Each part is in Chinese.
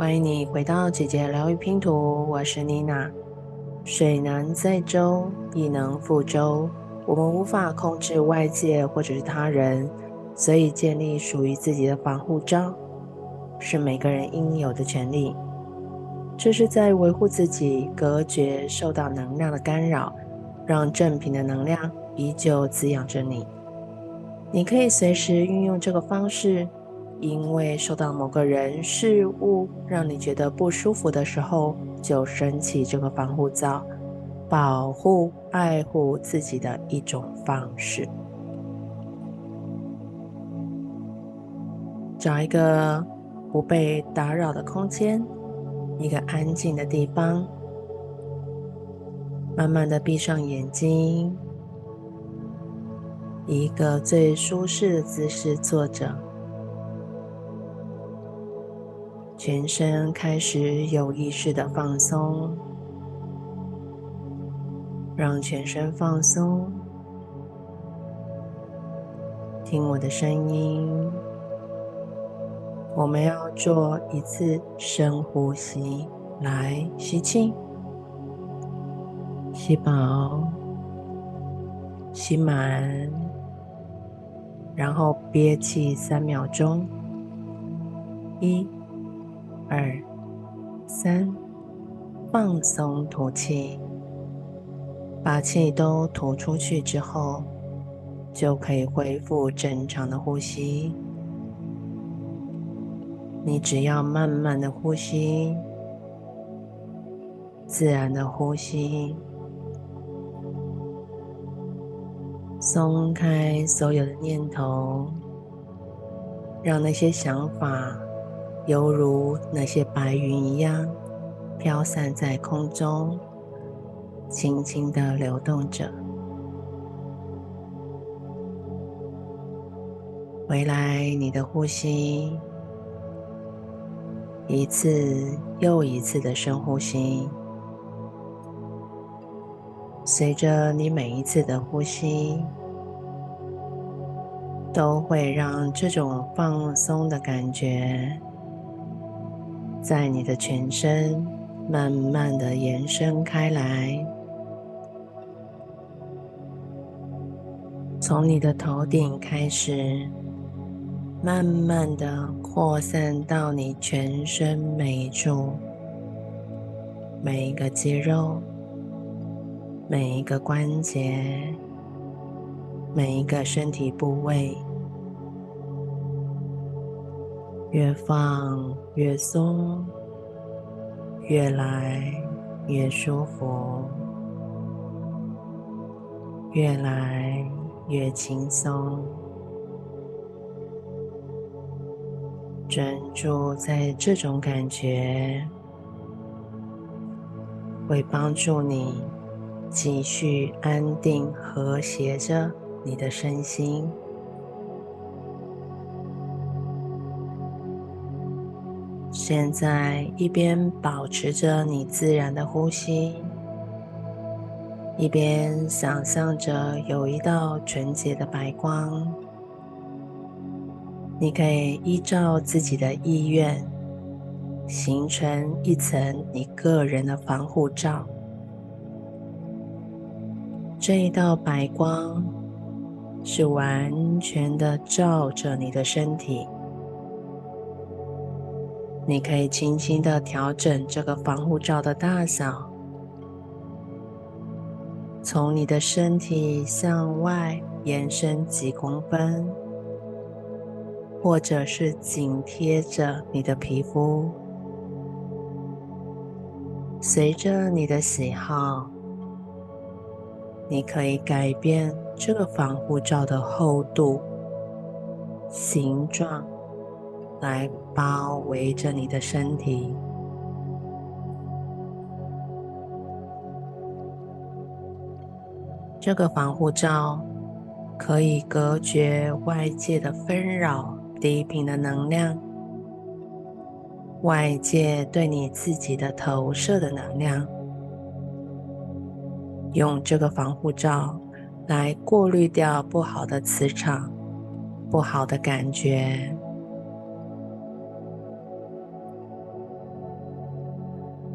欢迎你回到姐姐疗愈拼图，我是妮娜。水能载舟，亦能覆舟。我们无法控制外界或者是他人，所以建立属于自己的防护罩，是每个人应有的权利。这是在维护自己，隔绝受到能量的干扰，让正品的能量依旧滋养着你。你可以随时运用这个方式。因为受到某个人事物让你觉得不舒服的时候，就升起这个防护罩，保护、爱护自己的一种方式。找一个不被打扰的空间，一个安静的地方，慢慢的闭上眼睛，以一个最舒适的姿势坐着。全身开始有意识的放松，让全身放松。听我的声音，我们要做一次深呼吸，来吸气，吸饱，吸满，然后憋气三秒钟，一。二、三，放松吐气，把气都吐出去之后，就可以恢复正常的呼吸。你只要慢慢的呼吸，自然的呼吸，松开所有的念头，让那些想法。犹如那些白云一样，飘散在空中，轻轻的流动着。回来，你的呼吸，一次又一次的深呼吸。随着你每一次的呼吸，都会让这种放松的感觉。在你的全身慢慢的延伸开来，从你的头顶开始，慢慢的扩散到你全身每一处，每一个肌肉，每一个关节，每一个身体部位。越放越松，越来越舒服，越来越轻松。专注在这种感觉，会帮助你继续安定和谐着你的身心。现在一边保持着你自然的呼吸，一边想象着有一道纯洁的白光。你可以依照自己的意愿，形成一层你个人的防护罩。这一道白光是完全的照着你的身体。你可以轻轻的调整这个防护罩的大小，从你的身体向外延伸几公分，或者是紧贴着你的皮肤。随着你的喜好，你可以改变这个防护罩的厚度、形状。来包围着你的身体。这个防护罩可以隔绝外界的纷扰、低频的能量，外界对你自己的投射的能量。用这个防护罩来过滤掉不好的磁场、不好的感觉。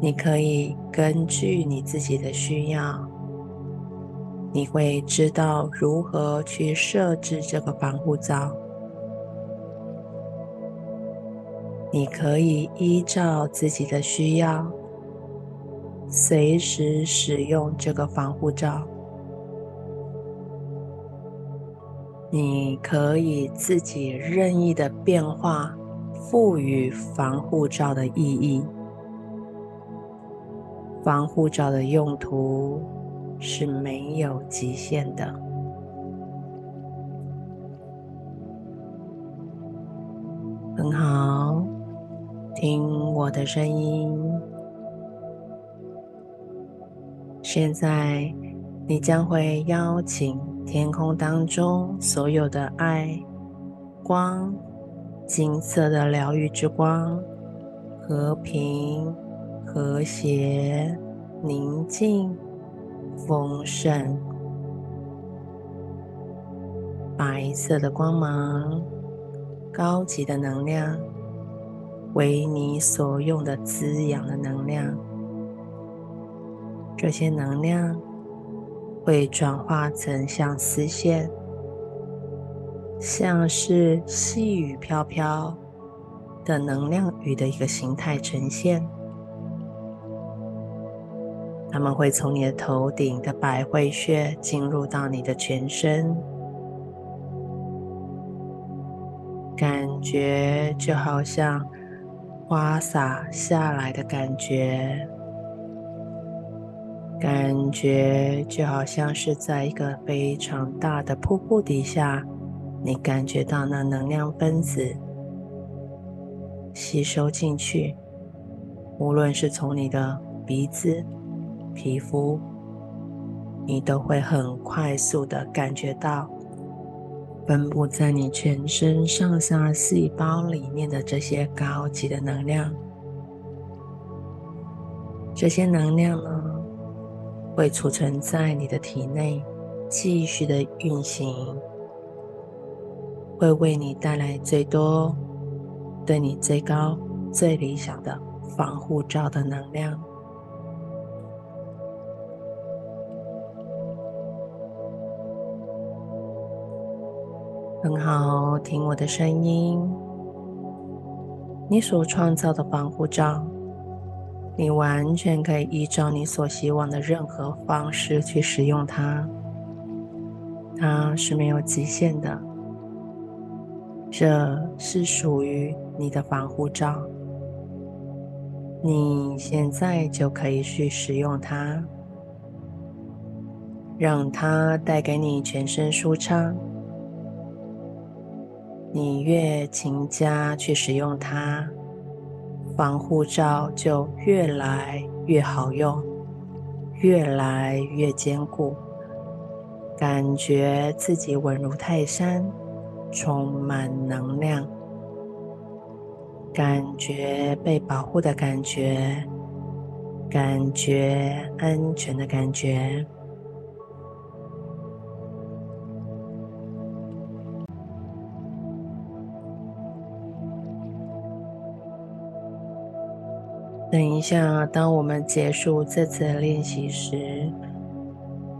你可以根据你自己的需要，你会知道如何去设置这个防护罩。你可以依照自己的需要，随时使用这个防护罩。你可以自己任意的变化，赋予防护罩的意义。防护罩的用途是没有极限的。很好，听我的声音。现在，你将会邀请天空当中所有的爱、光、金色的疗愈之光、和平。和谐、宁静、丰盛、白色的光芒、高级的能量，为你所用的滋养的能量。这些能量会转化成像丝线，像是细雨飘飘的能量雨的一个形态呈现。它们会从你的头顶的百会穴进入到你的全身，感觉就好像花洒下来的感觉，感觉就好像是在一个非常大的瀑布底下，你感觉到那能量分子吸收进去，无论是从你的鼻子。皮肤，你都会很快速的感觉到分布在你全身上下细胞里面的这些高级的能量。这些能量呢，会储存在你的体内，继续的运行，会为你带来最多、对你最高、最理想的防护罩的能量。很好，听我的声音。你所创造的防护罩，你完全可以依照你所希望的任何方式去使用它。它是没有极限的，这是属于你的防护罩。你现在就可以去使用它，让它带给你全身舒畅。你越勤加去使用它，防护罩就越来越好用，越来越坚固，感觉自己稳如泰山，充满能量，感觉被保护的感觉，感觉安全的感觉。等一下，当我们结束这次练习时，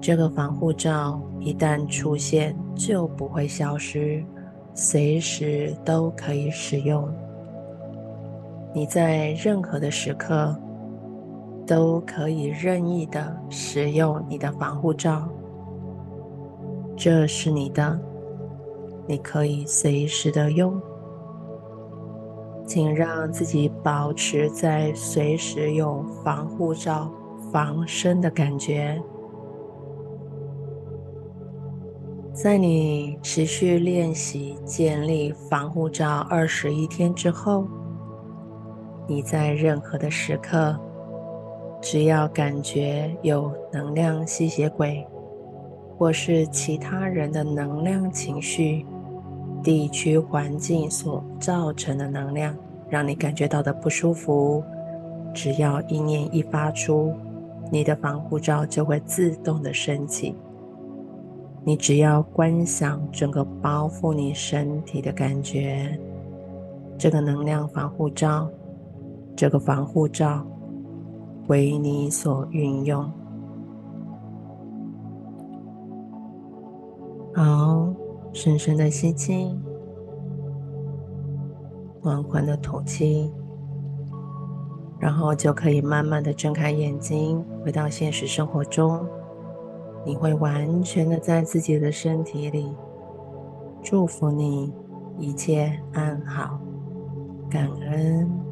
这个防护罩一旦出现就不会消失，随时都可以使用。你在任何的时刻都可以任意的使用你的防护罩，这是你的，你可以随时的用。请让自己保持在随时有防护罩防身的感觉。在你持续练习建立防护罩二十一天之后，你在任何的时刻，只要感觉有能量吸血鬼，或是其他人的能量情绪。地区环境所造成的能量，让你感觉到的不舒服，只要意念一发出，你的防护罩就会自动的升起。你只要观想整个包覆你身体的感觉，这个能量防护罩，这个防护罩为你所运用。好，深深的吸气，缓缓的吐气，然后就可以慢慢的睁开眼睛，回到现实生活中。你会完全的在自己的身体里。祝福你一切安好，感恩。